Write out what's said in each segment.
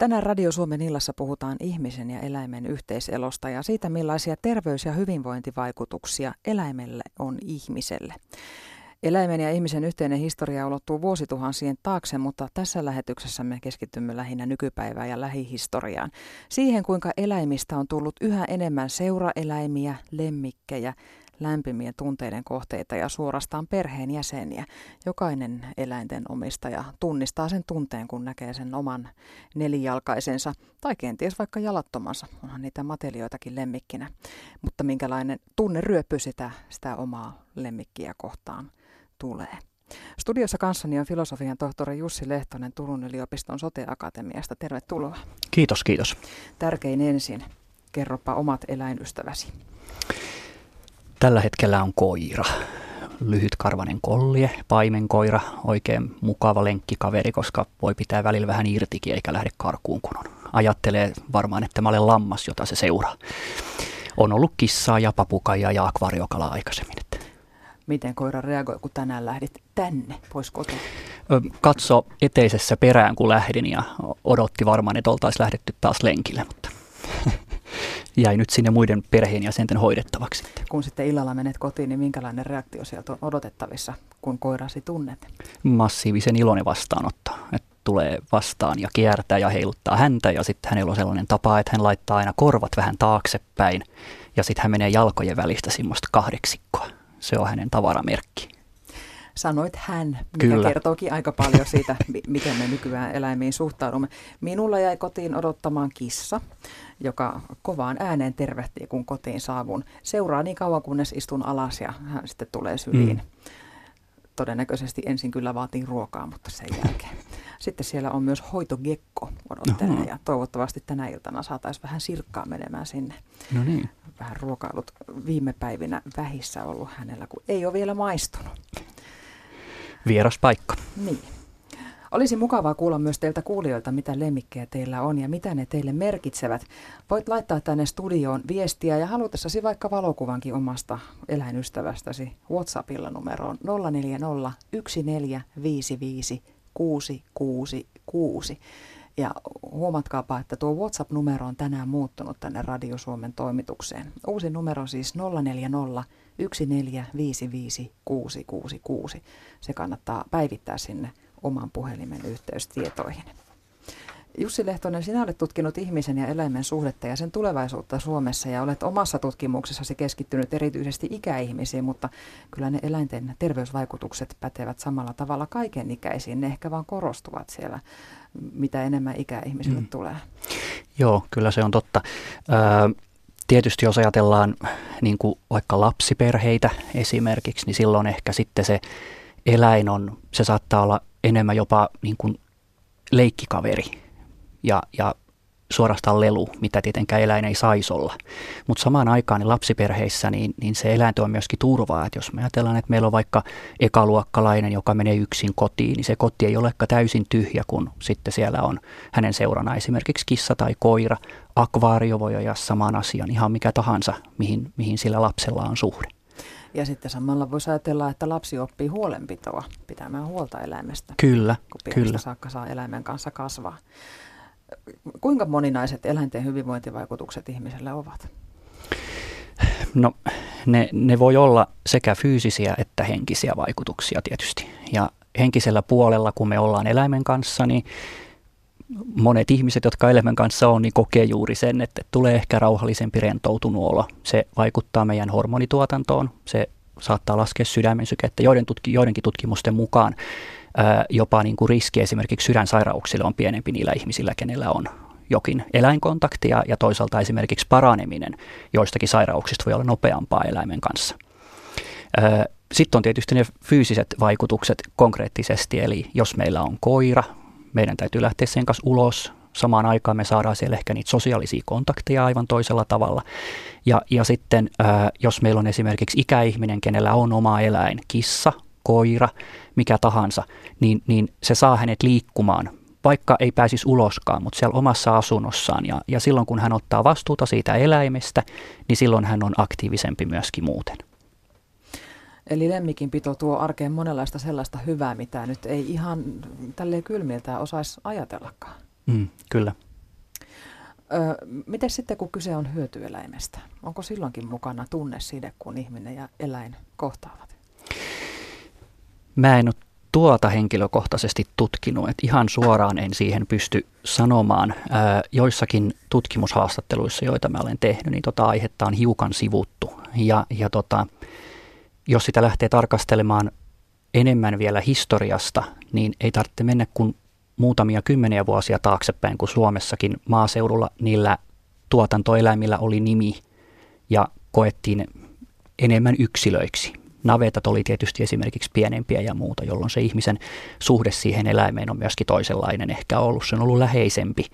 Tänään Radio Suomen illassa puhutaan ihmisen ja eläimen yhteiselosta ja siitä, millaisia terveys- ja hyvinvointivaikutuksia eläimelle on ihmiselle. Eläimen ja ihmisen yhteinen historia ulottuu vuosituhansien taakse, mutta tässä lähetyksessä me keskitymme lähinnä nykypäivään ja lähihistoriaan. Siihen, kuinka eläimistä on tullut yhä enemmän seuraeläimiä, lemmikkejä lämpimien tunteiden kohteita ja suorastaan perheenjäseniä. Jokainen eläinten omistaja tunnistaa sen tunteen, kun näkee sen oman nelijalkaisensa tai kenties vaikka jalattomansa. Onhan niitä matelioitakin lemmikkinä. Mutta minkälainen tunne ryöppy sitä, sitä omaa lemmikkiä kohtaan tulee. Studiossa kanssani on filosofian tohtori Jussi Lehtonen Turun yliopiston sote-akatemiasta. Tervetuloa. Kiitos, kiitos. Tärkein ensin. Kerropa omat eläinystäväsi. Tällä hetkellä on koira. Lyhytkarvanen kollie, paimenkoira, oikein mukava lenkkikaveri, koska voi pitää välillä vähän irtikin eikä lähde karkuun, kun on. Ajattelee varmaan, että mä olen lammas, jota se seuraa. On ollut kissaa ja papukaija ja akvariokalaa aikaisemmin. Että. Miten koira reagoi, kun tänään lähdit tänne pois kotoa? Katso eteisessä perään, kun lähdin ja odotti varmaan, että oltaisiin lähdetty taas lenkille, jäi nyt sinne muiden perheenjäsenten hoidettavaksi. Kun sitten illalla menet kotiin, niin minkälainen reaktio sieltä on odotettavissa, kun koirasi tunnet? Massiivisen iloinen vastaanotto. Että tulee vastaan ja kiertää ja heiluttaa häntä ja sitten hänellä on sellainen tapa, että hän laittaa aina korvat vähän taaksepäin ja sitten hän menee jalkojen välistä semmoista kahdeksikkoa. Se on hänen tavaramerkki sanoit hän, mikä Kyllä. kertookin aika paljon siitä, miten me nykyään eläimiin suhtaudumme. Minulla jäi kotiin odottamaan kissa, joka kovaan ääneen tervehtii, kun kotiin saavun. Seuraa niin kauan, kunnes istun alas ja hän sitten tulee syliin. Mm. Todennäköisesti ensin kyllä vaatii ruokaa, mutta sen jälkeen. Sitten siellä on myös hoitogekko odottelee ja toivottavasti tänä iltana saataisiin vähän sirkkaa menemään sinne. No niin. Vähän ruokailut viime päivinä vähissä ollut hänellä, kun ei ole vielä maistunut vieras paikka. Niin. Olisi mukavaa kuulla myös teiltä kuulijoilta, mitä lemmikkejä teillä on ja mitä ne teille merkitsevät. Voit laittaa tänne studioon viestiä ja halutessasi vaikka valokuvankin omasta eläinystävästäsi WhatsAppilla numeroon 040 1455 666. Ja huomatkaapa, että tuo WhatsApp-numero on tänään muuttunut tänne Radio Suomen toimitukseen. Uusi numero siis 040 1455666. Se kannattaa päivittää sinne oman puhelimen yhteystietoihin. Jussi Lehtonen, sinä olet tutkinut ihmisen ja eläimen suhdetta ja sen tulevaisuutta Suomessa ja olet omassa tutkimuksessasi keskittynyt erityisesti ikäihmisiin, mutta kyllä ne eläinten terveysvaikutukset pätevät samalla tavalla kaiken ikäisiin. Ne ehkä vaan korostuvat siellä, mitä enemmän ikäihmisille mm. tulee. Joo, kyllä se on totta. Ö, tietysti jos ajatellaan niin kuin vaikka lapsiperheitä esimerkiksi, niin silloin ehkä sitten se eläin on, se saattaa olla enemmän jopa niin kuin leikkikaveri ja, ja suorastaan lelu, mitä tietenkään eläin ei saisi olla. Mutta samaan aikaan niin lapsiperheissä niin, niin se eläin on myöskin turvaa. Et jos me ajatellaan, että meillä on vaikka ekaluokkalainen, joka menee yksin kotiin, niin se koti ei olekaan täysin tyhjä, kun sitten siellä on hänen seurana esimerkiksi kissa tai koira. Akvaario voi ajaa samaan asian, ihan mikä tahansa, mihin, mihin sillä lapsella on suhde. Ja sitten samalla voisi ajatella, että lapsi oppii huolenpitoa, pitämään huolta eläimestä. Kyllä, kun kyllä. saakka saa eläimen kanssa kasvaa. Kuinka moninaiset eläinten hyvinvointivaikutukset ihmiselle ovat? No ne, ne voi olla sekä fyysisiä että henkisiä vaikutuksia tietysti. Ja henkisellä puolella, kun me ollaan eläimen kanssa, niin monet ihmiset, jotka eläimen kanssa on, niin kokee juuri sen, että tulee ehkä rauhallisempi rentoutunut olo. Se vaikuttaa meidän hormonituotantoon, se saattaa laskea sydämen sykettä. Joiden tutki, joidenkin tutkimusten mukaan jopa niin kuin riski esimerkiksi sydänsairauksille on pienempi niillä ihmisillä, kenellä on jokin eläinkontakti ja, ja toisaalta esimerkiksi paraneminen joistakin sairauksista voi olla nopeampaa eläimen kanssa. Sitten on tietysti ne fyysiset vaikutukset konkreettisesti, eli jos meillä on koira, meidän täytyy lähteä sen kanssa ulos. Samaan aikaan me saadaan siellä ehkä niitä sosiaalisia kontakteja aivan toisella tavalla. Ja, ja sitten jos meillä on esimerkiksi ikäihminen, kenellä on oma eläin, kissa, koira, mikä tahansa, niin, niin se saa hänet liikkumaan, vaikka ei pääsisi uloskaan, mutta siellä omassa asunnossaan. Ja, ja silloin kun hän ottaa vastuuta siitä eläimestä, niin silloin hän on aktiivisempi myöskin muuten. Eli lemmikinpito tuo arkeen monenlaista sellaista hyvää, mitä nyt ei ihan tälleen kylmiltään osaisi ajatellakaan. Mm, kyllä. Ö, miten sitten, kun kyse on hyötyeläimestä? Onko silloinkin mukana tunneside, kun ihminen ja eläin kohtaavat? Mä en ole tuota henkilökohtaisesti tutkinut, että ihan suoraan en siihen pysty sanomaan. Joissakin tutkimushaastatteluissa, joita mä olen tehnyt, niin tota aihetta on hiukan sivuttu. Ja, ja tota, jos sitä lähtee tarkastelemaan enemmän vielä historiasta, niin ei tarvitse mennä kuin muutamia kymmeniä vuosia taaksepäin, kun Suomessakin maaseudulla niillä tuotantoeläimillä oli nimi ja koettiin enemmän yksilöiksi. Navetat oli tietysti esimerkiksi pienempiä ja muuta, jolloin se ihmisen suhde siihen eläimeen on myöskin toisenlainen ehkä ollut. Se on ollut läheisempi,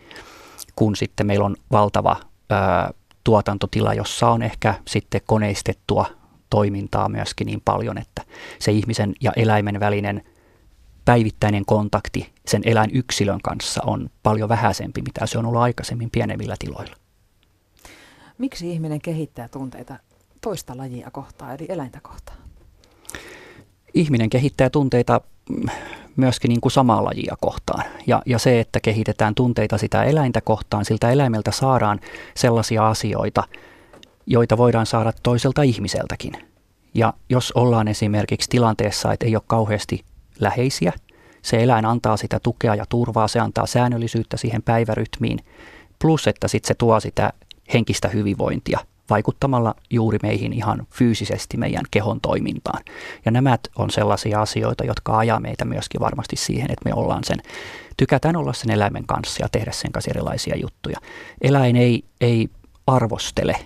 kun sitten meillä on valtava ää, tuotantotila, jossa on ehkä sitten koneistettua toimintaa myöskin niin paljon, että se ihmisen ja eläimen välinen päivittäinen kontakti sen eläinyksilön kanssa on paljon vähäisempi, mitä se on ollut aikaisemmin pienemmillä tiloilla. Miksi ihminen kehittää tunteita toista lajia kohtaan, eli eläintä kohtaan? Ihminen kehittää tunteita myöskin niin kuin samaa lajia kohtaan. Ja, ja se, että kehitetään tunteita sitä eläintä kohtaan, siltä eläimeltä saadaan sellaisia asioita, joita voidaan saada toiselta ihmiseltäkin. Ja jos ollaan esimerkiksi tilanteessa, että ei ole kauheasti läheisiä, se eläin antaa sitä tukea ja turvaa, se antaa säännöllisyyttä siihen päivärytmiin, plus että sitten se tuo sitä henkistä hyvinvointia vaikuttamalla juuri meihin ihan fyysisesti meidän kehon toimintaan. Ja nämä on sellaisia asioita, jotka ajaa meitä myöskin varmasti siihen, että me ollaan sen, tykätään olla sen eläimen kanssa ja tehdä sen kanssa erilaisia juttuja. Eläin ei, ei arvostele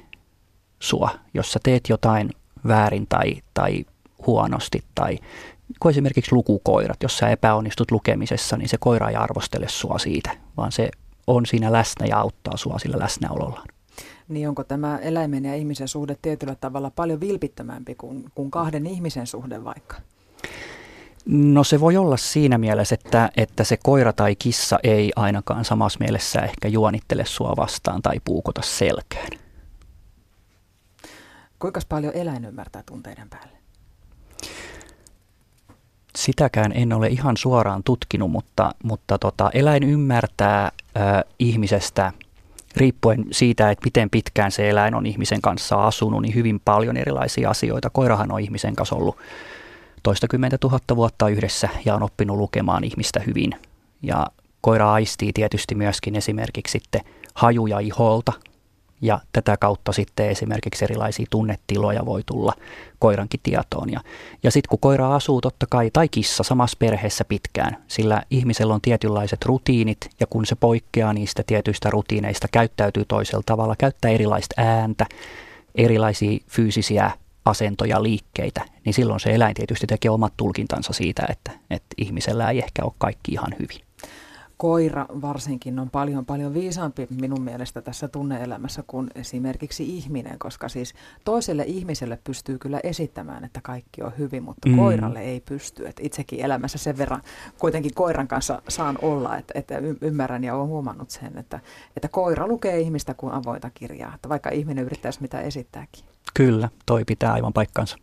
sua, jos sä teet jotain väärin tai, tai huonosti tai kun esimerkiksi lukukoirat, jos sä epäonnistut lukemisessa, niin se koira ei arvostele sua siitä, vaan se on siinä läsnä ja auttaa sua sillä läsnäolollaan. Niin onko tämä eläimen ja ihmisen suhde tietyllä tavalla paljon vilpittömämpi kuin, kuin kahden ihmisen suhde vaikka? No se voi olla siinä mielessä, että, että se koira tai kissa ei ainakaan samassa mielessä ehkä juonittele sua vastaan tai puukota selkään. Kuinka paljon eläin ymmärtää tunteiden päälle? Sitäkään en ole ihan suoraan tutkinut, mutta, mutta tota, eläin ymmärtää ö, ihmisestä riippuen siitä, että miten pitkään se eläin on ihmisen kanssa asunut, niin hyvin paljon erilaisia asioita. Koirahan on ihmisen kanssa ollut toistakymmentä tuhatta vuotta yhdessä ja on oppinut lukemaan ihmistä hyvin. Ja koira aistii tietysti myöskin esimerkiksi sitten hajuja iholta, ja tätä kautta sitten esimerkiksi erilaisia tunnetiloja voi tulla koirankin tietoon. Ja, ja sitten kun koira asuu totta kai, tai kissa samassa perheessä pitkään, sillä ihmisellä on tietynlaiset rutiinit, ja kun se poikkeaa niistä tietyistä rutiineista, käyttäytyy toisella tavalla, käyttää erilaista ääntä, erilaisia fyysisiä asentoja, liikkeitä, niin silloin se eläin tietysti tekee omat tulkintansa siitä, että, että ihmisellä ei ehkä ole kaikki ihan hyvin koira varsinkin on paljon paljon viisaampi minun mielestä tässä tunneelämässä kuin esimerkiksi ihminen, koska siis toiselle ihmiselle pystyy kyllä esittämään, että kaikki on hyvin, mutta mm. koiralle ei pysty. Et itsekin elämässä sen verran kuitenkin koiran kanssa saan olla, että, että ymmärrän ja olen huomannut sen, että, että koira lukee ihmistä kuin avointa kirjaa, että vaikka ihminen yrittäisi mitä esittääkin. Kyllä, toi pitää aivan paikkansa.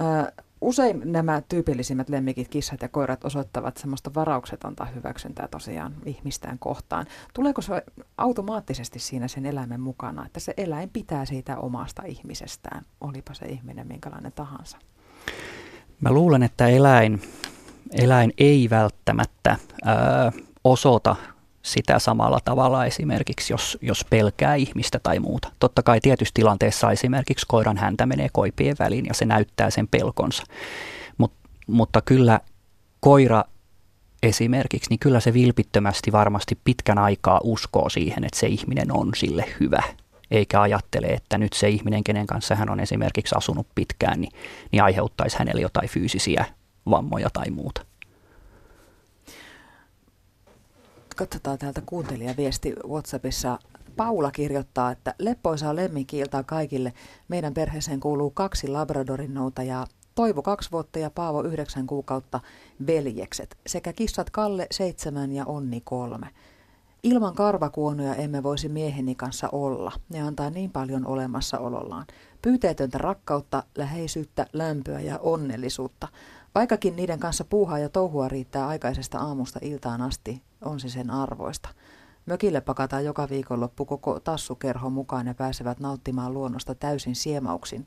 Ö, Usein nämä tyypillisimmät lemmikit, kissat ja koirat, osoittavat semmoista varauksetonta hyväksyntää tosiaan ihmistään kohtaan. Tuleeko se automaattisesti siinä sen eläimen mukana, että se eläin pitää siitä omasta ihmisestään, olipa se ihminen minkälainen tahansa? Mä luulen, että eläin, eläin ei välttämättä ää, osoita sitä samalla tavalla esimerkiksi, jos, jos pelkää ihmistä tai muuta. Totta kai tietysti tilanteessa esimerkiksi koiran häntä menee koipien väliin ja se näyttää sen pelkonsa. Mut, mutta kyllä koira esimerkiksi, niin kyllä se vilpittömästi varmasti pitkän aikaa uskoo siihen, että se ihminen on sille hyvä. Eikä ajattele, että nyt se ihminen, kenen kanssa hän on esimerkiksi asunut pitkään, niin, niin aiheuttaisi hänelle jotain fyysisiä vammoja tai muuta. Katsotaan täältä kuuntelijaviesti WhatsAppissa. Paula kirjoittaa, että leppoisaa lemmikkiiltaa kaikille. Meidän perheeseen kuuluu kaksi Labradorin noutajaa, Toivo kaksi vuotta ja Paavo yhdeksän kuukautta veljekset sekä kissat Kalle seitsemän ja Onni kolme. Ilman karvakuonoja emme voisi mieheni kanssa olla. Ne antaa niin paljon olemassaolollaan. Pyyteetöntä rakkautta, läheisyyttä, lämpöä ja onnellisuutta. Vaikkakin niiden kanssa puuhaa ja touhua riittää aikaisesta aamusta iltaan asti, on se sen arvoista. Mökille pakataan joka viikonloppu koko tassukerho mukaan ja pääsevät nauttimaan luonnosta täysin siemauksin.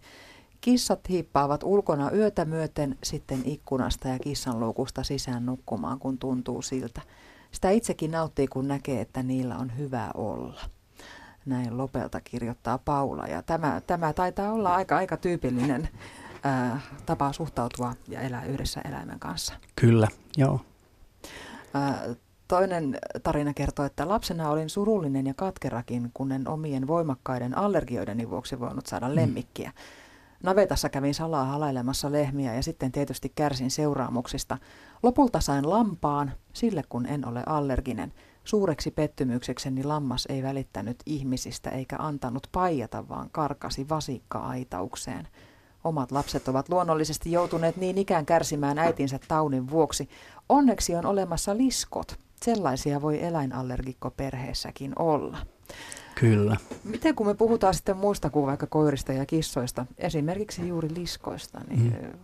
Kissat hiippaavat ulkona yötä myöten sitten ikkunasta ja kissan luukusta sisään nukkumaan, kun tuntuu siltä. Sitä itsekin nauttii, kun näkee, että niillä on hyvä olla. Näin Lopelta kirjoittaa Paula. Ja tämä, tämä taitaa olla aika, aika tyypillinen ää, tapa suhtautua ja elää yhdessä eläimen kanssa. Kyllä, joo. Ää, toinen tarina kertoo, että lapsena olin surullinen ja katkerakin, kun en omien voimakkaiden allergioideni vuoksi voinut saada mm. lemmikkiä. Mm. Navetassa kävin salaa halailemassa lehmiä ja sitten tietysti kärsin seuraamuksista. Lopulta sain lampaan, sille kun en ole allerginen. Suureksi pettymyksekseni lammas ei välittänyt ihmisistä eikä antanut paijata, vaan karkasi vasikka-aitaukseen. Omat lapset ovat luonnollisesti joutuneet niin ikään kärsimään äitinsä taudin vuoksi. Onneksi on olemassa liskot. Sellaisia voi eläinallergikko perheessäkin olla. Kyllä. Miten kun me puhutaan sitten muista kuin vaikka koirista ja kissoista, esimerkiksi juuri liskoista, niin mm.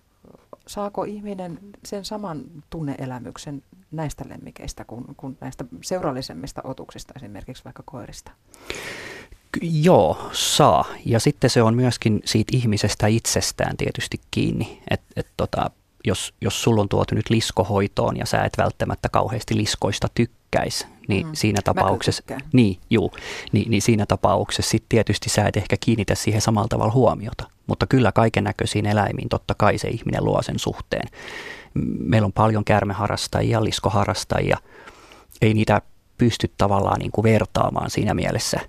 saako ihminen sen saman tunneelämyksen näistä lemmikeistä kuin, kuin näistä seurallisemmista otuksista, esimerkiksi vaikka koirista? Joo, saa. Ja sitten se on myöskin siitä ihmisestä itsestään tietysti kiinni, että et tota, jos, jos sulla on tuotu nyt liskohoitoon ja sä et välttämättä kauheasti liskoista tykkäisi, niin mm. siinä tapauksessa, niin, juu, niin, niin siinä tapauksessa sit tietysti sä et ehkä kiinnitä siihen samalla tavalla huomiota. Mutta kyllä kaiken näköisiin eläimiin totta kai se ihminen luo sen suhteen. Meillä on paljon kärmeharrastajia, liskoharrastajia. Ei niitä pysty tavallaan niin kuin vertaamaan siinä mielessä,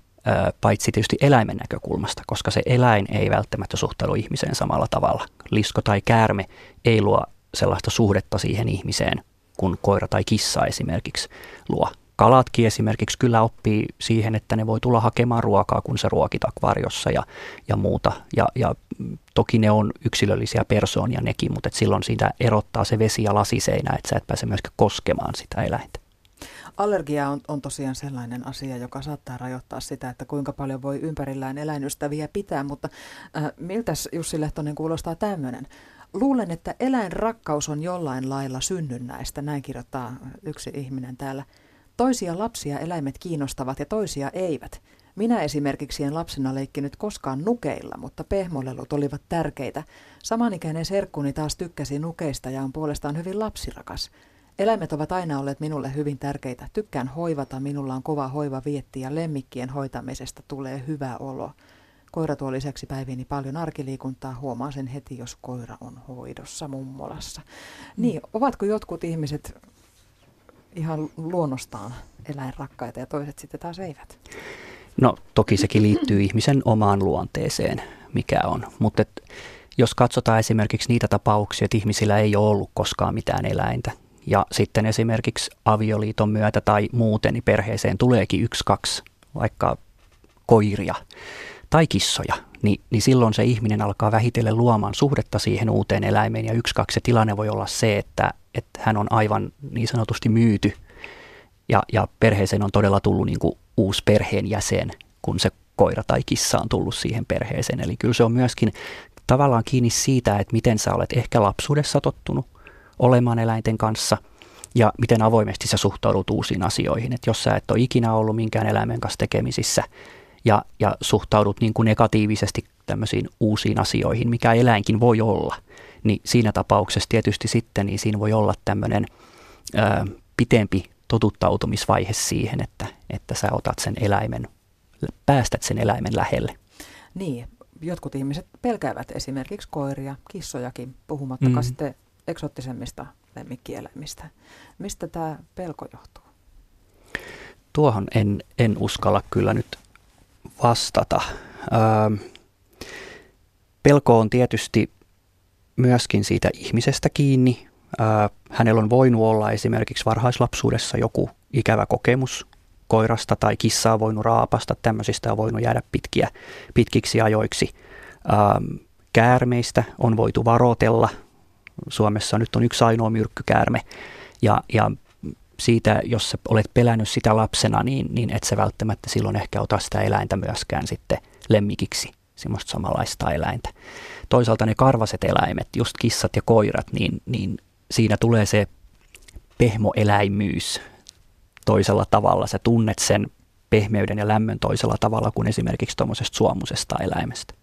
paitsi tietysti eläimen näkökulmasta, koska se eläin ei välttämättä suhtaudu ihmiseen samalla tavalla. Lisko tai käärme ei luo sellaista suhdetta siihen ihmiseen, kun koira tai kissa esimerkiksi luo. Kalatkin esimerkiksi kyllä oppii siihen, että ne voi tulla hakemaan ruokaa, kun se ruokit akvariossa ja, ja muuta. Ja, ja toki ne on yksilöllisiä persoonia nekin, mutta silloin siitä erottaa se vesi ja lasiseinä, että sä et pääse myöskään koskemaan sitä eläintä. Allergia on, on tosiaan sellainen asia, joka saattaa rajoittaa sitä, että kuinka paljon voi ympärillään eläinystäviä pitää, mutta äh, miltäs Jussi Lehtonen kuulostaa tämmöinen? Luulen, että eläinrakkaus on jollain lailla synnynnäistä, näin kirjoittaa yksi ihminen täällä. Toisia lapsia eläimet kiinnostavat ja toisia eivät. Minä esimerkiksi en lapsena leikkinyt koskaan nukeilla, mutta pehmolelut olivat tärkeitä. Samanikäinen serkkuni taas tykkäsi nukeista ja on puolestaan hyvin lapsirakas. Eläimet ovat aina olleet minulle hyvin tärkeitä. Tykkään hoivata, minulla on kova hoiva vietti ja lemmikkien hoitamisesta tulee hyvä olo. Koira tuo lisäksi päiviini paljon arkiliikuntaa, huomaa sen heti, jos koira on hoidossa mummolassa. Mm. Niin, ovatko jotkut ihmiset ihan luonnostaan eläinrakkaita ja toiset sitten taas eivät? No toki sekin liittyy ihmisen omaan luonteeseen, mikä on. Mutta jos katsotaan esimerkiksi niitä tapauksia, että ihmisillä ei ole ollut koskaan mitään eläintä, ja sitten esimerkiksi avioliiton myötä tai muuten, niin perheeseen tuleekin yksi, kaksi vaikka koiria tai kissoja, niin, niin silloin se ihminen alkaa vähitellen luomaan suhdetta siihen uuteen eläimeen. Ja yksi, kaksi se tilanne voi olla se, että, että hän on aivan niin sanotusti myyty ja, ja perheeseen on todella tullut niin kuin uusi perheenjäsen, kun se koira tai kissa on tullut siihen perheeseen. Eli kyllä se on myöskin tavallaan kiinni siitä, että miten sä olet ehkä lapsuudessa tottunut olemaan eläinten kanssa ja miten avoimesti sä suhtaudut uusiin asioihin. Että jos sä et ole ikinä ollut minkään eläimen kanssa tekemisissä ja, ja suhtaudut niin kuin negatiivisesti tämmöisiin uusiin asioihin, mikä eläinkin voi olla, niin siinä tapauksessa tietysti sitten niin siinä voi olla tämmöinen ää, pitempi totuttautumisvaihe siihen, että, että sä otat sen eläimen, päästät sen eläimen lähelle. Niin, jotkut ihmiset pelkäävät esimerkiksi koiria, kissojakin, puhumattakaan mm. sitten eksoottisemmista lemmikkieläimistä. Mistä tämä pelko johtuu? Tuohon en, en uskalla kyllä nyt vastata. Öö, pelko on tietysti myöskin siitä ihmisestä kiinni. Öö, hänellä on voinut olla esimerkiksi varhaislapsuudessa joku ikävä kokemus koirasta tai kissaa voinut raapasta, tämmöisistä on voinut jäädä pitkiä, pitkiksi ajoiksi. Öö, käärmeistä on voitu varotella Suomessa nyt on yksi ainoa myrkkykäärme ja, ja siitä, jos sä olet pelännyt sitä lapsena, niin, niin et sä välttämättä silloin ehkä ota sitä eläintä myöskään sitten lemmikiksi, semmoista samanlaista eläintä. Toisaalta ne karvaset eläimet, just kissat ja koirat, niin, niin siinä tulee se pehmoeläimyys toisella tavalla, sä tunnet sen pehmeyden ja lämmön toisella tavalla kuin esimerkiksi tuommoisesta suomusesta eläimestä.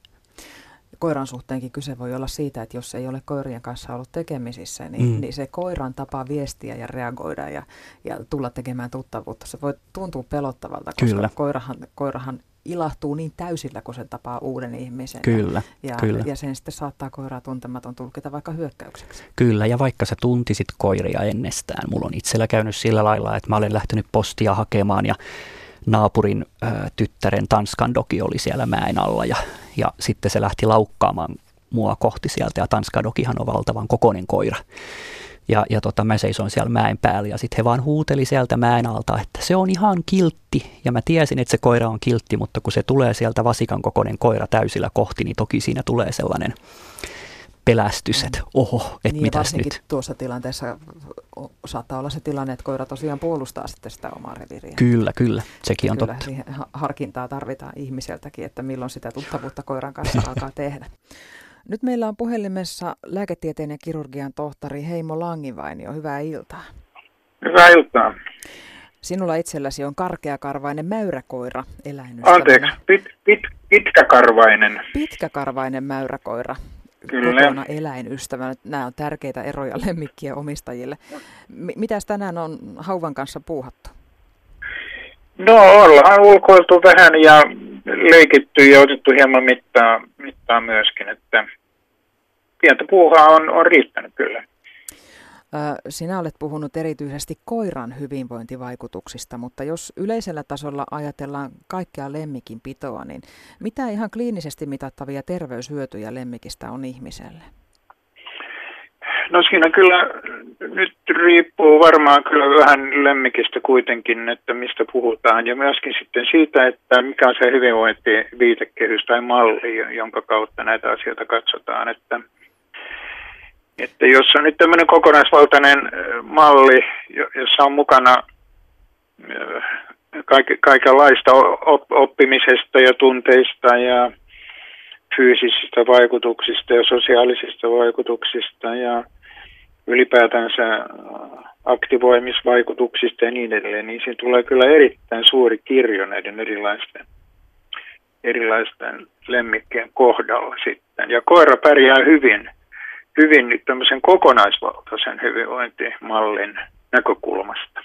Koiran suhteenkin kyse voi olla siitä, että jos ei ole koirien kanssa ollut tekemisissä, niin, mm. niin se koiran tapa viestiä ja reagoida ja, ja tulla tekemään tuttavuutta, se voi tuntua pelottavalta, koska Kyllä. Koirahan, koirahan ilahtuu niin täysillä, kun se tapaa uuden ihmisen. Kyllä, ja, kyllä. ja sen sitten saattaa koiraa tuntematon tulkita vaikka hyökkäykseksi. Kyllä, ja vaikka sä tuntisit koiria ennestään. Mulla on itsellä käynyt sillä lailla, että mä olen lähtenyt postia hakemaan ja naapurin ä, tyttären Tanskan doki oli siellä mäen alla ja, ja sitten se lähti laukkaamaan mua kohti sieltä ja Tanskan dokihan on valtavan kokoinen koira. Ja, ja tota, mä seisoin siellä mäen päällä ja sitten he vaan huuteli sieltä mäen alta, että se on ihan kiltti. Ja mä tiesin, että se koira on kiltti, mutta kun se tulee sieltä vasikan kokoinen koira täysillä kohti, niin toki siinä tulee sellainen pelästys, että oho, että niin, mitäs nyt. tuossa tilanteessa saattaa olla se tilanne, että koira tosiaan puolustaa sitten sitä omaa reviiriä. Kyllä, kyllä, sekin on kyllä, totta. harkintaa tarvitaan ihmiseltäkin, että milloin sitä tuttavuutta koiran kanssa alkaa tehdä. Nyt meillä on puhelimessa lääketieteen ja kirurgian tohtori Heimo Langivainio. Hyvää iltaa. Hyvää iltaa. Sinulla itselläsi on karkeakarvainen mäyräkoira eläinystävänä. Anteeksi, pit, pit, pitkäkarvainen. Pitkäkarvainen mäyräkoira. Kyllä. Kotona eläinystävänä. Nämä on tärkeitä eroja lemmikkien omistajille. M- mitäs tänään on hauvan kanssa puuhattu? No ollaan ulkoiltu vähän ja leikitty ja otettu hieman mittaa, mittaa myöskin, että pientä puuhaa on, on riittänyt kyllä. Sinä olet puhunut erityisesti koiran hyvinvointivaikutuksista, mutta jos yleisellä tasolla ajatellaan kaikkea lemmikin pitoa, niin mitä ihan kliinisesti mitattavia terveyshyötyjä lemmikistä on ihmiselle? No siinä kyllä nyt riippuu varmaan kyllä vähän lemmikistä kuitenkin, että mistä puhutaan. Ja myöskin sitten siitä, että mikä on se hyvinvointiviitekehys tai malli, jonka kautta näitä asioita katsotaan. Että, että jos on nyt tämmöinen kokonaisvaltainen malli, jossa on mukana kaikenlaista oppimisesta ja tunteista ja fyysisistä vaikutuksista ja sosiaalisista vaikutuksista ja ylipäätänsä aktivoimisvaikutuksista ja niin edelleen, niin siinä tulee kyllä erittäin suuri kirjo näiden erilaisten, erilaisten lemmikkien kohdalla sitten. Ja koira pärjää hyvin, hyvin nyt tämmöisen kokonaisvaltaisen hyvinvointimallin näkökulmasta.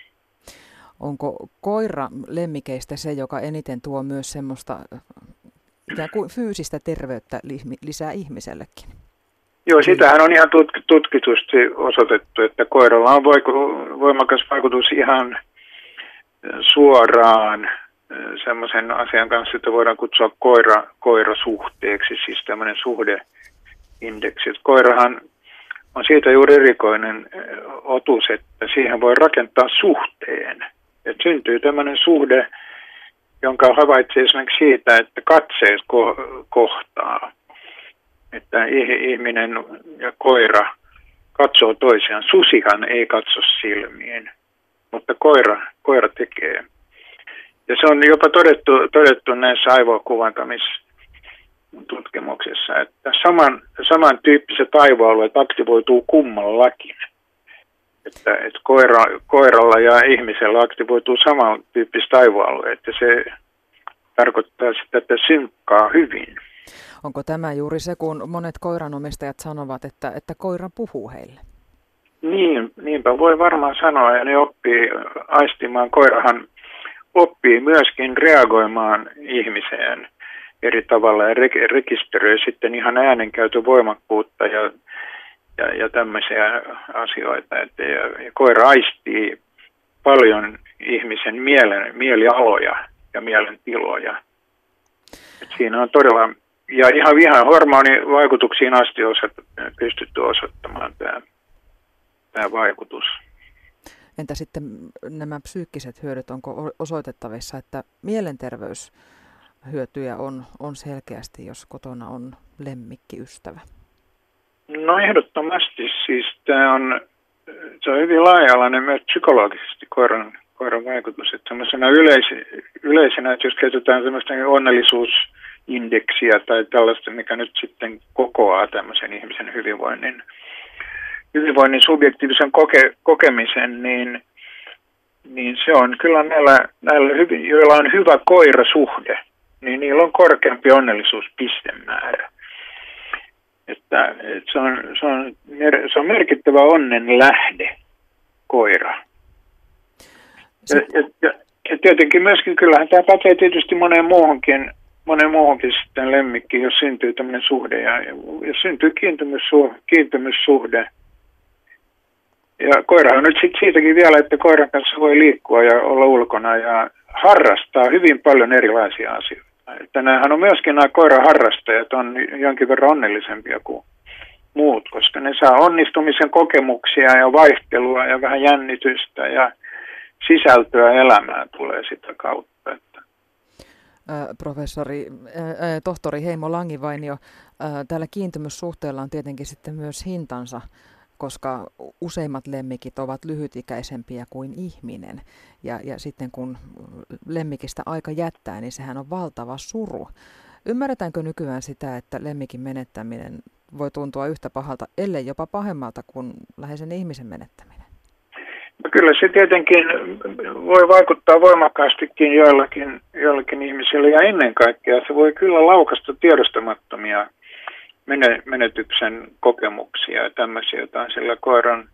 Onko koira lemmikeistä se, joka eniten tuo myös semmoista ikään kuin fyysistä terveyttä lisää ihmisellekin? Joo, sitähän on ihan tutkitusti osoitettu, että koiralla on voimakas vaikutus ihan suoraan semmoisen asian kanssa, että voidaan kutsua koira, koirasuhteeksi, siis tämmöinen suhdeindeksi. Että koirahan on siitä juuri erikoinen otus, että siihen voi rakentaa suhteen. Että syntyy tämmöinen suhde, jonka havaitsee esimerkiksi siitä, että katseet ko- kohtaa että ihminen ja koira katsoo toisiaan. Susihan ei katso silmiin, mutta koira, koira tekee. Ja se on jopa todettu, todettu näissä aivokuvantamistutkimuksissa, että saman, samantyyppiset aivoalueet aktivoituu kummallakin. Että, että koira, koiralla ja ihmisellä aktivoituu samantyyppiset aivoalueet ja se tarkoittaa sitä, että synkkaa hyvin. Onko tämä juuri se, kun monet koiranomistajat sanovat, että, että koira puhuu heille? Niin, niinpä voi varmaan sanoa ja ne oppii aistimaan. Koirahan oppii myöskin reagoimaan ihmiseen eri tavalla ja re- rekisteröi sitten ihan äänenkäytön voimakkuutta ja, ja, ja tämmöisiä asioita. Että, ja, ja koira aistii paljon ihmisen mielen, mielialoja ja mielentiloja. Et siinä on todella ja ihan, ihan hormonivaikutuksiin asti on pystytty osoittamaan tämä, tämä vaikutus. Entä sitten nämä psyykkiset hyödyt, onko osoitettavissa, että mielenterveyshyötyjä on, on selkeästi, jos kotona on lemmikkiystävä? No ehdottomasti. Siis tämä on, se on hyvin laaja-alainen myös psykologisesti koiran, koiran vaikutus. Että yleis, yleisenä, että jos käytetään sellaista onnellisuus indeksiä tai tällaista, mikä nyt sitten kokoaa tämmöisen ihmisen hyvinvoinnin, hyvinvoinnin subjektiivisen koke, kokemisen, niin niin se on kyllä näillä, näillä hyvin, joilla on hyvä koirasuhde, niin niillä on korkeampi onnellisuuspistemäärä. Että, että se, on, se, on, se on merkittävä onnen lähde, koira. Ja, ja, ja, ja tietenkin myöskin, kyllähän tämä pätee tietysti moneen muuhunkin, moneen muuhunkin sitten lemmikkiin, jos syntyy tämmöinen suhde. Ja, jos syntyy kiintymyssuhde, kiintymyssuhde ja koira on nyt sit siitäkin vielä, että koiran kanssa voi liikkua ja olla ulkona ja harrastaa hyvin paljon erilaisia asioita. Että nämähän on myöskin nämä koiraharrastajat on jonkin verran onnellisempia kuin muut, koska ne saa onnistumisen kokemuksia ja vaihtelua ja vähän jännitystä ja sisältöä elämään tulee sitä kautta. Että. Professori, äh, tohtori Heimo Langivainio, äh, täällä kiintymyssuhteella on tietenkin sitten myös hintansa koska useimmat lemmikit ovat lyhytikäisempiä kuin ihminen. Ja, ja sitten kun lemmikistä aika jättää, niin sehän on valtava suru. Ymmärretäänkö nykyään sitä, että lemmikin menettäminen voi tuntua yhtä pahalta, ellei jopa pahemmalta kuin läheisen ihmisen menettäminen? No kyllä se tietenkin voi vaikuttaa voimakkaastikin joillakin, joillakin ihmisillä ja ennen kaikkea se voi kyllä laukasta tiedostamattomia menetyksen kokemuksia ja tämmöisiä, jotain sillä koiran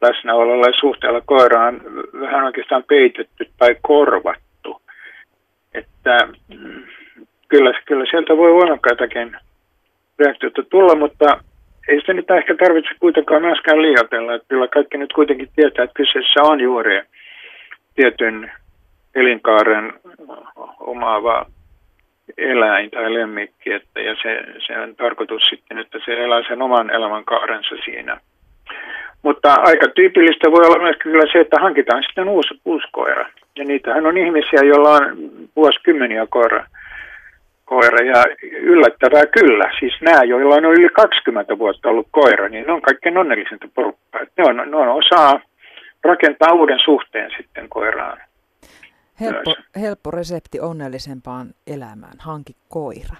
läsnäololla ja suhteella koiraan vähän oikeastaan peitetty tai korvattu. Että mm, kyllä, kyllä sieltä voi voimakkaitakin reaktioita tulla, mutta ei sitä nyt ehkä tarvitse kuitenkaan myöskään liioitella. Että kyllä kaikki nyt kuitenkin tietää, että kyseessä on juuri tietyn elinkaaren omaava eläin tai lemmikki, että, ja se, se on tarkoitus sitten, että se elää sen oman elämänkaarensa siinä. Mutta aika tyypillistä voi olla myös kyllä se, että hankitaan sitten uusi, uusi koira. Ja niitähän on ihmisiä, joilla on vuosikymmeniä koira, koira. Ja yllättävää kyllä, siis nämä, joilla on yli 20 vuotta ollut koira, niin ne on kaikkein onnellisinta porukkaa. Ne on, ne on osaa rakentaa uuden suhteen sitten koiraan. Helppo, helppo resepti onnellisempaan elämään. Hanki koira.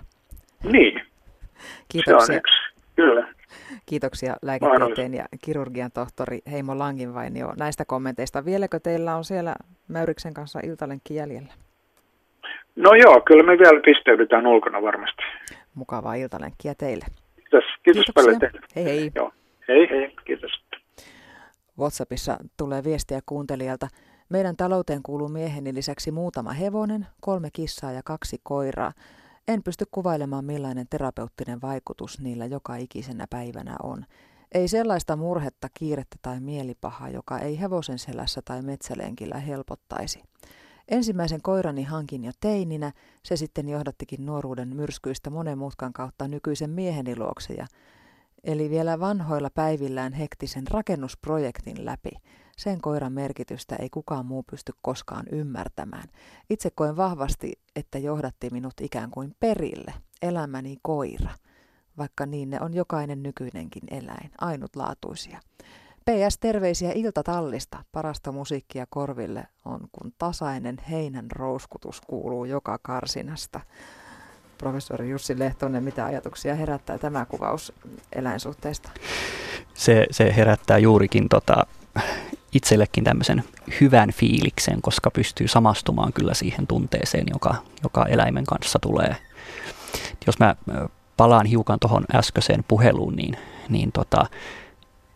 Niin. Kiitoksia. Se on yksi. Kyllä. Kiitoksia lääketieteen ja kirurgian tohtori Heimo Langinvainio näistä kommenteista. Vieläkö teillä on siellä Mäyriksen kanssa iltalenkki jäljellä? No joo, kyllä me vielä pisteydytään ulkona varmasti. Mukavaa iltalenkkiä teille. Kiitos, kiitos paljon teille. Hei hei. Joo. Hei hei, kiitos. WhatsAppissa tulee viestiä kuuntelijalta. Meidän talouteen kuuluu mieheni lisäksi muutama hevonen, kolme kissaa ja kaksi koiraa. En pysty kuvailemaan millainen terapeuttinen vaikutus niillä joka ikisenä päivänä on. Ei sellaista murhetta, kiirettä tai mielipahaa, joka ei hevosen selässä tai metsälenkillä helpottaisi. Ensimmäisen koirani hankin jo teininä, se sitten johdattikin nuoruuden myrskyistä monen mutkan kautta nykyisen mieheni luokse ja eli vielä vanhoilla päivillään hektisen rakennusprojektin läpi. Sen koiran merkitystä ei kukaan muu pysty koskaan ymmärtämään. Itse koen vahvasti, että johdatti minut ikään kuin perille, elämäni koira, vaikka niin ne on jokainen nykyinenkin eläin, ainutlaatuisia. PS terveisiä iltatallista. Parasta musiikkia korville on, kun tasainen heinän rouskutus kuuluu joka karsinasta. Professori Jussi Lehtonen, mitä ajatuksia herättää tämä kuvaus eläinsuhteista? Se, se herättää juurikin tota, itsellekin tämmöisen hyvän fiiliksen, koska pystyy samastumaan kyllä siihen tunteeseen, joka, joka eläimen kanssa tulee. Jos mä palaan hiukan tuohon äskeiseen puheluun, niin, niin tota,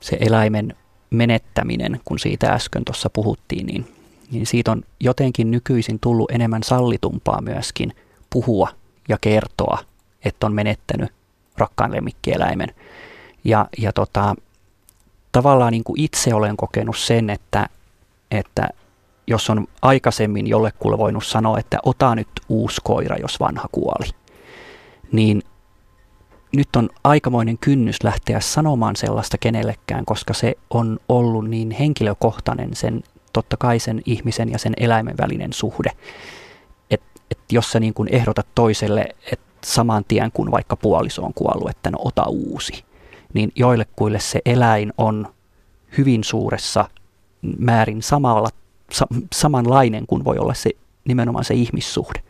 se eläimen menettäminen, kun siitä äsken tuossa puhuttiin, niin, niin siitä on jotenkin nykyisin tullut enemmän sallitumpaa myöskin puhua ja kertoa, että on menettänyt rakkaan lemmikkieläimen. Ja, ja tota, tavallaan niin kuin itse olen kokenut sen, että, että jos on aikaisemmin jollekulle voinut sanoa, että ota nyt uusi koira, jos vanha kuoli, niin nyt on aikamoinen kynnys lähteä sanomaan sellaista kenellekään, koska se on ollut niin henkilökohtainen sen totta kai sen ihmisen ja sen eläimen välinen suhde. Että et jos sä niin kuin ehdotat toiselle, että saman tien kun vaikka puoliso on kuollut, että no ota uusi, niin joillekuille se eläin on hyvin suuressa määrin samalla, sa, samanlainen kuin voi olla se nimenomaan se ihmissuhde.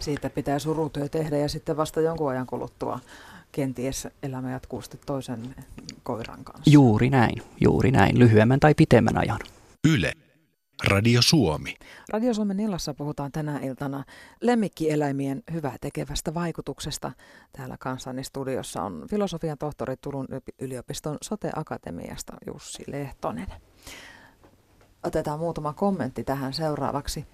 Siitä pitää surutyö tehdä ja sitten vasta jonkun ajan kuluttua kenties elämä jatkuu sitten toisen koiran kanssa. Juuri näin, juuri näin, lyhyemmän tai pitemmän ajan. Yle. Radio Suomi. Radio Suomen illassa puhutaan tänä iltana lemmikkieläimien hyvää tekevästä vaikutuksesta. Täällä kanssani studiossa on filosofian tohtori Turun yliopiston Sote-akatemiasta Jussi Lehtonen. Otetaan muutama kommentti tähän seuraavaksi.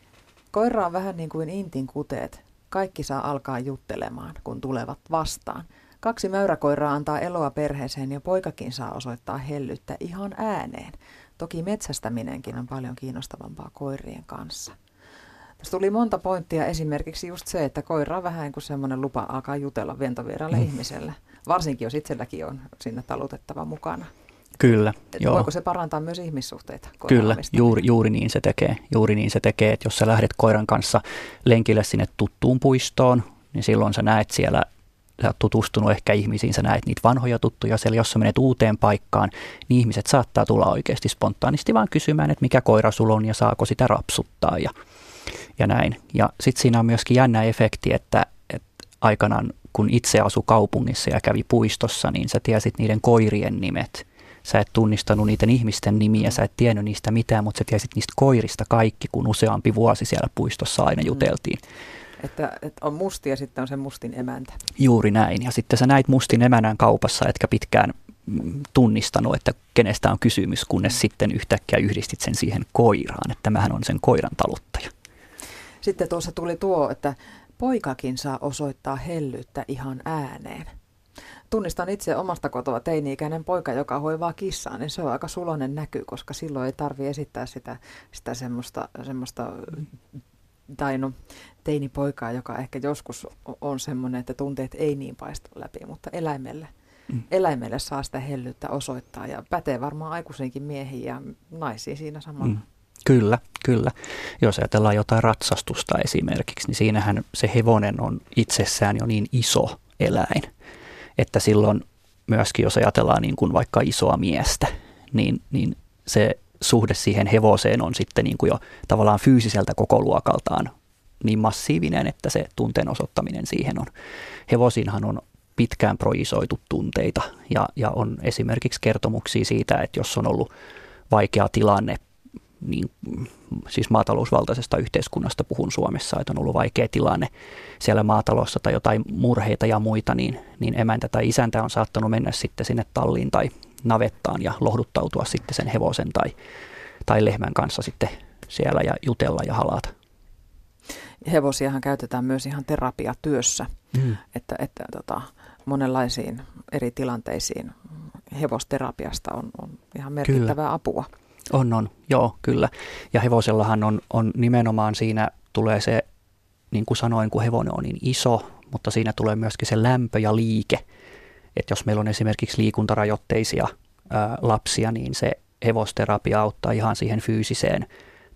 Koira on vähän niin kuin intin kuteet. Kaikki saa alkaa juttelemaan, kun tulevat vastaan. Kaksi mäyräkoiraa antaa eloa perheeseen ja poikakin saa osoittaa hellyttä ihan ääneen. Toki metsästäminenkin on paljon kiinnostavampaa koirien kanssa. Tässä tuli monta pointtia, esimerkiksi just se, että koira on vähän kuin semmoinen lupa alkaa jutella ventovieraille mm. ihmiselle. Varsinkin jos itselläkin on sinne talutettava mukana. Kyllä, Et joo. Voiko se parantaa myös ihmissuhteita? Kyllä, juuri, juuri niin se tekee. Juuri niin se tekee, että jos sä lähdet koiran kanssa lenkille sinne tuttuun puistoon, niin silloin sä näet siellä sä oot tutustunut ehkä ihmisiin, sä näet niitä vanhoja tuttuja siellä, jos sä menet uuteen paikkaan, niin ihmiset saattaa tulla oikeasti spontaanisti vaan kysymään, että mikä koira sulla on ja saako sitä rapsuttaa ja, ja näin. Ja sitten siinä on myöskin jännä efekti, että, että aikanaan kun itse asu kaupungissa ja kävi puistossa, niin sä tiesit niiden koirien nimet. Sä et tunnistanut niiden ihmisten nimiä, sä et tiennyt niistä mitään, mutta sä tiesit niistä koirista kaikki, kun useampi vuosi siellä puistossa aina mm. juteltiin. Mm. Että, että on musti ja sitten on se mustin emäntä. Juuri näin. Ja sitten sä näit mustin emänän kaupassa, etkä pitkään tunnistanut, että kenestä on kysymys, kunnes mm. sitten yhtäkkiä yhdistit sen siihen koiraan, että mähän on sen koiran taluttaja. Sitten tuossa tuli tuo, että poikakin saa osoittaa hellyyttä ihan ääneen. Tunnistan itse omasta kotoa teini-ikäinen poika, joka hoivaa kissaa, niin se on aika sulonen näky, koska silloin ei tarvi esittää sitä, sitä semmoista, semmoista tai no, teinipoikaa, joka ehkä joskus on semmoinen, että tunteet ei niin paista läpi, mutta eläimelle, mm. eläimelle saa sitä hellyyttä osoittaa ja pätee varmaan aikuisenkin miehiin ja naisiin siinä samalla. Mm. Kyllä, kyllä. Jos ajatellaan jotain ratsastusta esimerkiksi, niin siinähän se hevonen on itsessään jo niin iso eläin, että silloin myöskin jos ajatellaan niin kuin vaikka isoa miestä, niin, niin se suhde siihen hevoseen on sitten niin kuin jo tavallaan fyysiseltä koko luokaltaan niin massiivinen, että se tunteen osoittaminen siihen on. Hevosiinhan on pitkään projisoitu tunteita ja, ja on esimerkiksi kertomuksia siitä, että jos on ollut vaikea tilanne, niin, siis maatalousvaltaisesta yhteiskunnasta puhun Suomessa, että on ollut vaikea tilanne siellä maatalossa tai jotain murheita ja muita, niin, niin emäntä tai isäntä on saattanut mennä sitten sinne talliin tai navettaan ja lohduttautua sitten sen hevosen tai, tai lehmän kanssa sitten siellä ja jutella ja halata. Hevosiahan käytetään myös ihan terapiatyössä, mm. että, että tota, monenlaisiin eri tilanteisiin hevosterapiasta on, on ihan merkittävää kyllä. apua. On, on, joo, kyllä. Ja hevosellahan on, on nimenomaan siinä tulee se, niin kuin sanoin, kun hevonen on niin iso, mutta siinä tulee myöskin se lämpö ja liike – että jos meillä on esimerkiksi liikuntarajoitteisia ää, lapsia, niin se hevosterapia auttaa ihan siihen fyysiseen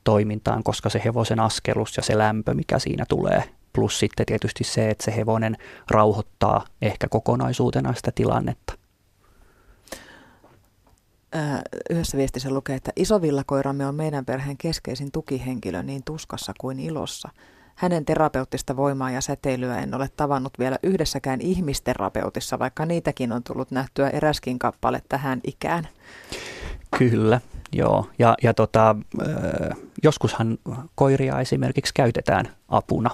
toimintaan, koska se hevosen askelus ja se lämpö, mikä siinä tulee, plus sitten tietysti se, että se hevonen rauhoittaa ehkä kokonaisuutena sitä tilannetta. Yhdessä viestissä lukee, että isovillakoiramme on meidän perheen keskeisin tukihenkilö niin tuskassa kuin ilossa – hänen terapeuttista voimaa ja säteilyä en ole tavannut vielä yhdessäkään ihmisterapeutissa, vaikka niitäkin on tullut nähtyä eräskin kappale tähän ikään. Kyllä, joo. Ja, ja tota, joskushan koiria esimerkiksi käytetään apuna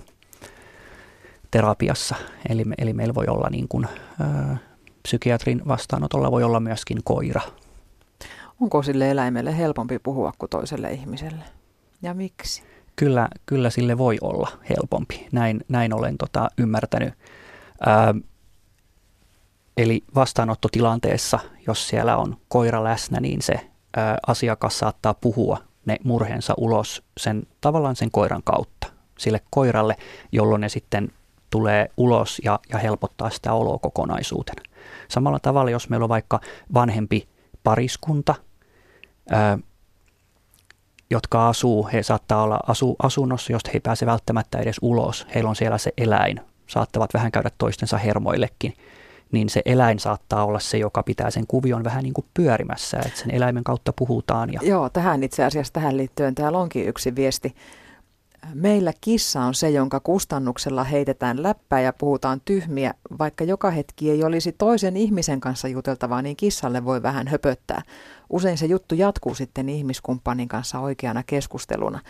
terapiassa. Eli, eli meillä voi olla niin kuin, psykiatrin vastaanotolla voi olla myöskin koira. Onko sille eläimelle helpompi puhua kuin toiselle ihmiselle? Ja miksi? Kyllä, kyllä sille voi olla helpompi. Näin, näin olen tota, ymmärtänyt. Ää, eli vastaanottotilanteessa, jos siellä on koira läsnä, niin se ää, asiakas saattaa puhua ne murheensa ulos sen tavallaan sen koiran kautta sille koiralle, jolloin ne sitten tulee ulos ja, ja helpottaa sitä oloa kokonaisuutena. Samalla tavalla, jos meillä on vaikka vanhempi pariskunta, ää, jotka asuu, he saattaa olla asu, asunnossa, josta he ei pääse välttämättä edes ulos. Heillä on siellä se eläin, saattavat vähän käydä toistensa hermoillekin, niin se eläin saattaa olla se, joka pitää sen kuvion vähän niin kuin pyörimässä, että sen eläimen kautta puhutaan. Ja... Joo, tähän itse asiassa tähän liittyen täällä onkin yksi viesti. Meillä kissa on se, jonka kustannuksella heitetään läppää ja puhutaan tyhmiä. Vaikka joka hetki ei olisi toisen ihmisen kanssa juteltavaa, niin kissalle voi vähän höpöttää. Usein se juttu jatkuu sitten ihmiskumppanin kanssa oikeana keskusteluna.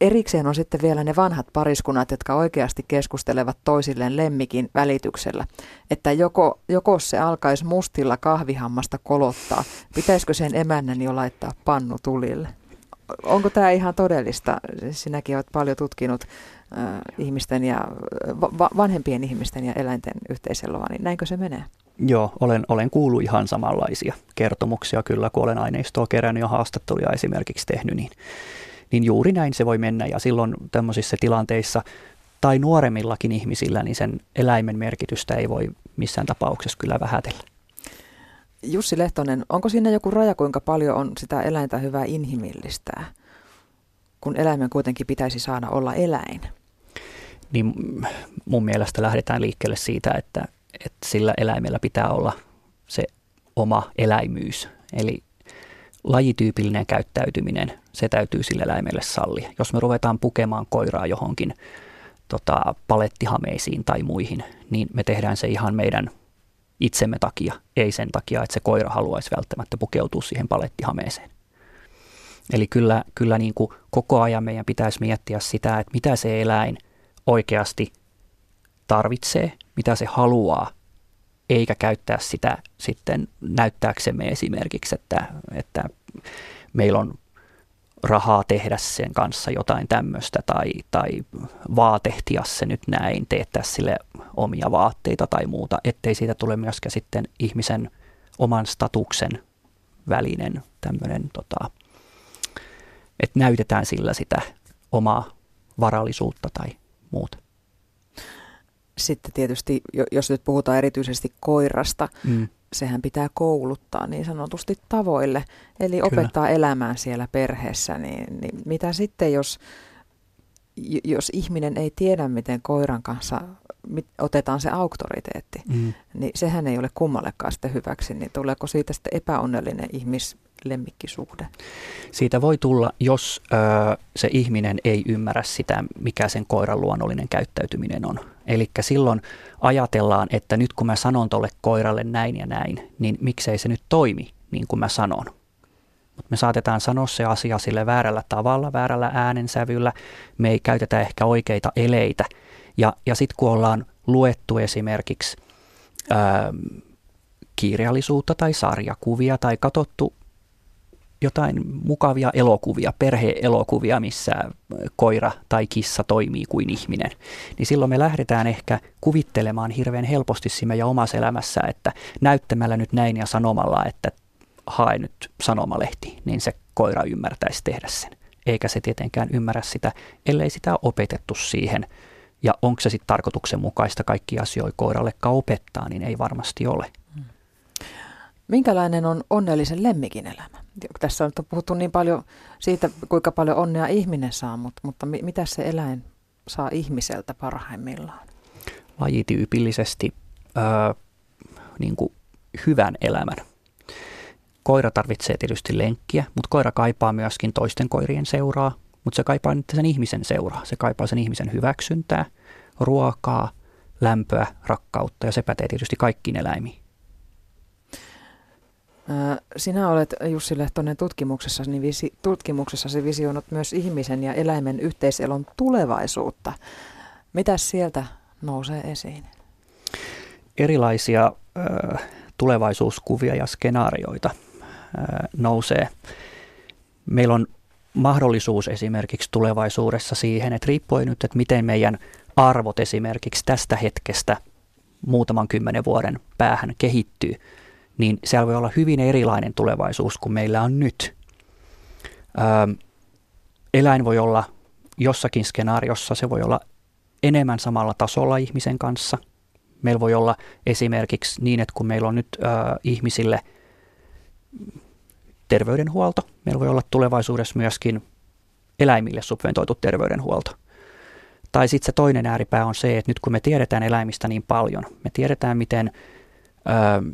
Erikseen on sitten vielä ne vanhat pariskunnat, jotka oikeasti keskustelevat toisilleen lemmikin välityksellä. Että joko, joko se alkaisi mustilla kahvihammasta kolottaa, pitäisikö sen emännän jo laittaa pannu tulille? Onko tämä ihan todellista? Sinäkin olet paljon tutkinut äh, ihmisten ja va- vanhempien ihmisten ja eläinten yhteiseloa, niin näinkö se menee? Joo, olen, olen kuullut ihan samanlaisia kertomuksia kyllä, kun olen aineistoa kerännyt ja haastatteluja esimerkiksi tehnyt, niin niin juuri näin se voi mennä ja silloin tämmöisissä tilanteissa tai nuoremmillakin ihmisillä, niin sen eläimen merkitystä ei voi missään tapauksessa kyllä vähätellä. Jussi Lehtonen, onko siinä joku raja, kuinka paljon on sitä eläintä hyvä inhimillistää, kun eläimen kuitenkin pitäisi saada olla eläin? Niin mun mielestä lähdetään liikkeelle siitä, että, että sillä eläimellä pitää olla se oma eläimyys. Eli lajityypillinen käyttäytyminen, se täytyy sille eläimelle sallia. Jos me ruvetaan pukemaan koiraa johonkin tota, palettihameisiin tai muihin, niin me tehdään se ihan meidän itsemme takia, ei sen takia, että se koira haluaisi välttämättä pukeutua siihen palettihameeseen. Eli kyllä, kyllä niin kuin koko ajan meidän pitäisi miettiä sitä, että mitä se eläin oikeasti tarvitsee, mitä se haluaa eikä käyttää sitä sitten näyttääksemme esimerkiksi, että, että meillä on rahaa tehdä sen kanssa jotain tämmöistä tai, tai vaatehtia se nyt näin, teettää sille omia vaatteita tai muuta, ettei siitä tule myöskään sitten ihmisen oman statuksen välinen tämmöinen, tota, että näytetään sillä sitä omaa varallisuutta tai muuta sitten tietysti, jos nyt puhutaan erityisesti koirasta, mm. Sehän pitää kouluttaa niin sanotusti tavoille, eli Kyllä. opettaa elämään siellä perheessä. Niin, niin mitä sitten, jos, jos ihminen ei tiedä, miten koiran kanssa mit, otetaan se auktoriteetti, mm. niin sehän ei ole kummallekaan sitten hyväksi, niin tuleeko siitä sitten epäonnellinen ihmis, lemmikkisuhde? Siitä voi tulla, jos ö, se ihminen ei ymmärrä sitä, mikä sen koiran luonnollinen käyttäytyminen on. Eli silloin ajatellaan, että nyt kun mä sanon tuolle koiralle näin ja näin, niin miksei se nyt toimi niin kuin mä sanon. Mutta me saatetaan sanoa se asia sille väärällä tavalla, väärällä äänensävyllä. Me ei käytetä ehkä oikeita eleitä. Ja, ja sitten kun ollaan luettu esimerkiksi ää, kirjallisuutta tai sarjakuvia tai katsottu jotain mukavia elokuvia, perheelokuvia, missä koira tai kissa toimii kuin ihminen, niin silloin me lähdetään ehkä kuvittelemaan hirveän helposti siinä ja omassa elämässä, että näyttämällä nyt näin ja sanomalla, että hae nyt sanomalehti, niin se koira ymmärtäisi tehdä sen. Eikä se tietenkään ymmärrä sitä, ellei sitä ole opetettu siihen. Ja onko se sitten tarkoituksenmukaista kaikki asioita koirallekaan opettaa, niin ei varmasti ole. Minkälainen on onnellisen lemmikin elämä? Tässä on puhuttu niin paljon siitä, kuinka paljon onnea ihminen saa, mutta, mutta mitä se eläin saa ihmiseltä parhaimmillaan? Lajityypillisesti äh, niin kuin hyvän elämän. Koira tarvitsee tietysti lenkkiä, mutta koira kaipaa myöskin toisten koirien seuraa, mutta se kaipaa nyt sen ihmisen seuraa. Se kaipaa sen ihmisen hyväksyntää, ruokaa, lämpöä, rakkautta ja se pätee tietysti kaikkiin eläimiin. Sinä olet Jussi Lehtonen tutkimuksessasi, niin visi, tutkimuksessasi visioinut myös ihmisen ja eläimen yhteiselon tulevaisuutta. Mitä sieltä nousee esiin? Erilaisia äh, tulevaisuuskuvia ja skenaarioita nousee. Meillä on mahdollisuus esimerkiksi tulevaisuudessa siihen, että riippuen nyt, että miten meidän arvot esimerkiksi tästä hetkestä muutaman kymmenen vuoden päähän kehittyy – niin siellä voi olla hyvin erilainen tulevaisuus kuin meillä on nyt. Ö, eläin voi olla jossakin skenaariossa, se voi olla enemmän samalla tasolla ihmisen kanssa. Meillä voi olla esimerkiksi niin, että kun meillä on nyt ö, ihmisille terveydenhuolto, meillä voi olla tulevaisuudessa myöskin eläimille subventoitu terveydenhuolto. Tai sitten se toinen ääripää on se, että nyt kun me tiedetään eläimistä niin paljon, me tiedetään miten ö,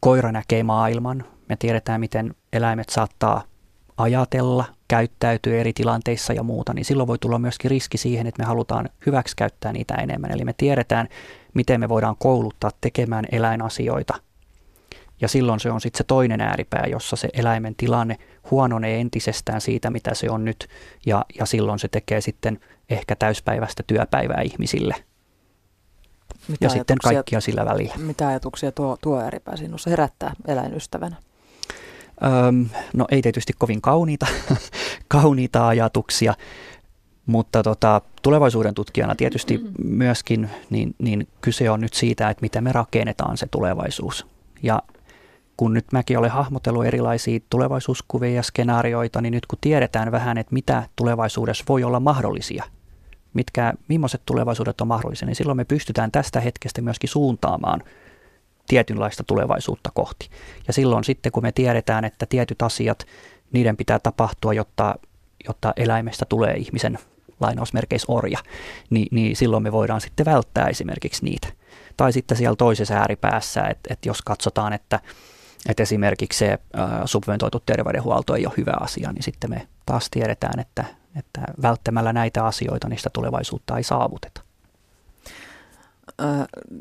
koira näkee maailman. Me tiedetään, miten eläimet saattaa ajatella, käyttäytyy eri tilanteissa ja muuta, niin silloin voi tulla myöskin riski siihen, että me halutaan hyväksikäyttää niitä enemmän. Eli me tiedetään, miten me voidaan kouluttaa tekemään eläinasioita. Ja silloin se on sitten se toinen ääripää, jossa se eläimen tilanne huononee entisestään siitä, mitä se on nyt, ja, ja silloin se tekee sitten ehkä täyspäiväistä työpäivää ihmisille. Mitä ja sitten kaikkia sillä välillä. Mitä ajatuksia tuo, tuo ääripää sinussa herättää eläinystävänä? Öm, no ei tietysti kovin kauniita, kauniita ajatuksia, mutta tota, tulevaisuuden tutkijana tietysti myöskin niin, niin kyse on nyt siitä, että miten me rakennetaan se tulevaisuus. Ja kun nyt mäkin olen hahmotellut erilaisia tulevaisuuskuvia ja skenaarioita, niin nyt kun tiedetään vähän, että mitä tulevaisuudessa voi olla mahdollisia, mitkä, millaiset tulevaisuudet on mahdollisia, niin silloin me pystytään tästä hetkestä myöskin suuntaamaan tietynlaista tulevaisuutta kohti. Ja silloin sitten, kun me tiedetään, että tietyt asiat, niiden pitää tapahtua, jotta, jotta eläimestä tulee ihmisen lainausmerkeissä orja, niin, niin silloin me voidaan sitten välttää esimerkiksi niitä. Tai sitten siellä toisessa ääripäässä, että, että jos katsotaan, että, että esimerkiksi se subventoitu terveydenhuolto ei ole hyvä asia, niin sitten me taas tiedetään, että, että välttämällä näitä asioita niistä tulevaisuutta ei saavuteta.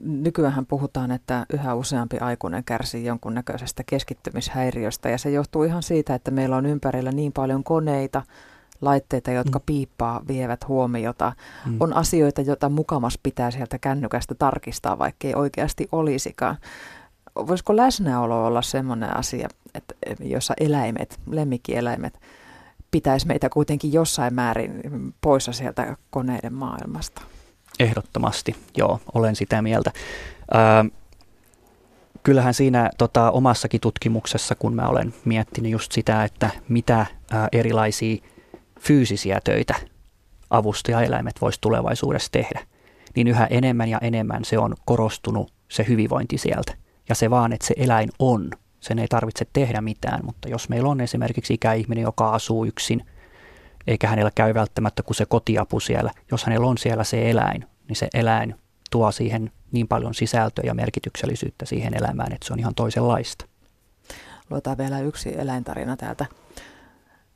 Nykyään puhutaan, että yhä useampi aikuinen kärsii jonkunnäköisestä keskittymishäiriöstä ja se johtuu ihan siitä, että meillä on ympärillä niin paljon koneita, laitteita, jotka mm. piippaa, vievät huomiota. Mm. On asioita, joita mukamas pitää sieltä kännykästä tarkistaa, vaikkei oikeasti olisikaan. Voisiko läsnäolo olla sellainen asia, että jossa eläimet, lemmikkieläimet, pitäisi meitä kuitenkin jossain määrin poissa sieltä koneiden maailmasta? Ehdottomasti, joo, olen sitä mieltä. Ö, kyllähän siinä tota, omassakin tutkimuksessa, kun mä olen miettinyt just sitä, että mitä ö, erilaisia fyysisiä töitä avustajaeläimet voisi tulevaisuudessa tehdä, niin yhä enemmän ja enemmän se on korostunut se hyvinvointi sieltä. Ja se vaan, että se eläin on, sen ei tarvitse tehdä mitään, mutta jos meillä on esimerkiksi ikäihminen, joka asuu yksin, eikä hänellä käy välttämättä kuin se kotiapu siellä, jos hänellä on siellä se eläin, niin se eläin tuo siihen niin paljon sisältöä ja merkityksellisyyttä siihen elämään, että se on ihan toisenlaista. Luetaan vielä yksi eläintarina täältä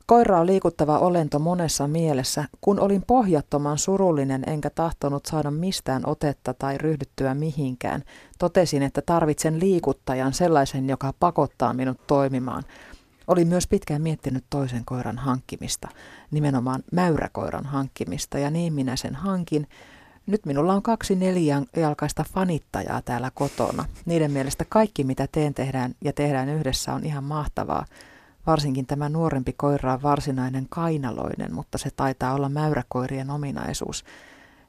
Koira on liikuttava olento monessa mielessä. Kun olin pohjattoman surullinen enkä tahtonut saada mistään otetta tai ryhdyttyä mihinkään, totesin, että tarvitsen liikuttajan sellaisen, joka pakottaa minut toimimaan. Olin myös pitkään miettinyt toisen koiran hankkimista, nimenomaan mäyräkoiran hankkimista, ja niin minä sen hankin. Nyt minulla on kaksi neljänjalkaista fanittajaa täällä kotona. Niiden mielestä kaikki, mitä teen tehdään ja tehdään yhdessä, on ihan mahtavaa. Varsinkin tämä nuorempi koira on varsinainen kainaloinen, mutta se taitaa olla mäyräkoirien ominaisuus.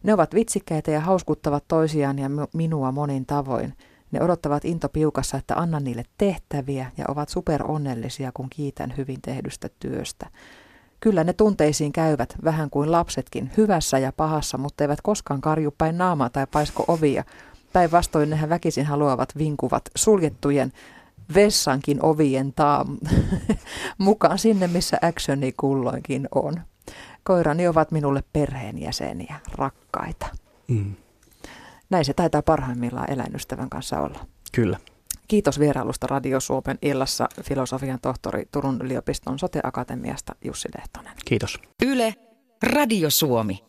Ne ovat vitsikkäitä ja hauskuttavat toisiaan ja minua monin tavoin. Ne odottavat into piukassa, että annan niille tehtäviä ja ovat superonnellisia, kun kiitän hyvin tehdystä työstä. Kyllä ne tunteisiin käyvät, vähän kuin lapsetkin, hyvässä ja pahassa, mutta eivät koskaan karju päin naamaa tai paisko ovia. Päinvastoin nehän väkisin haluavat vinkuvat suljettujen vessankin ovien taa mukaan sinne, missä actioni kulloinkin on. Koirani ovat minulle perheenjäseniä, rakkaita. Mm. Näin se taitaa parhaimmillaan eläinystävän kanssa olla. Kyllä. Kiitos vierailusta Radio Suomen illassa filosofian tohtori Turun yliopiston sote-akatemiasta Jussi Lehtonen. Kiitos. Yle, Radio Suomi.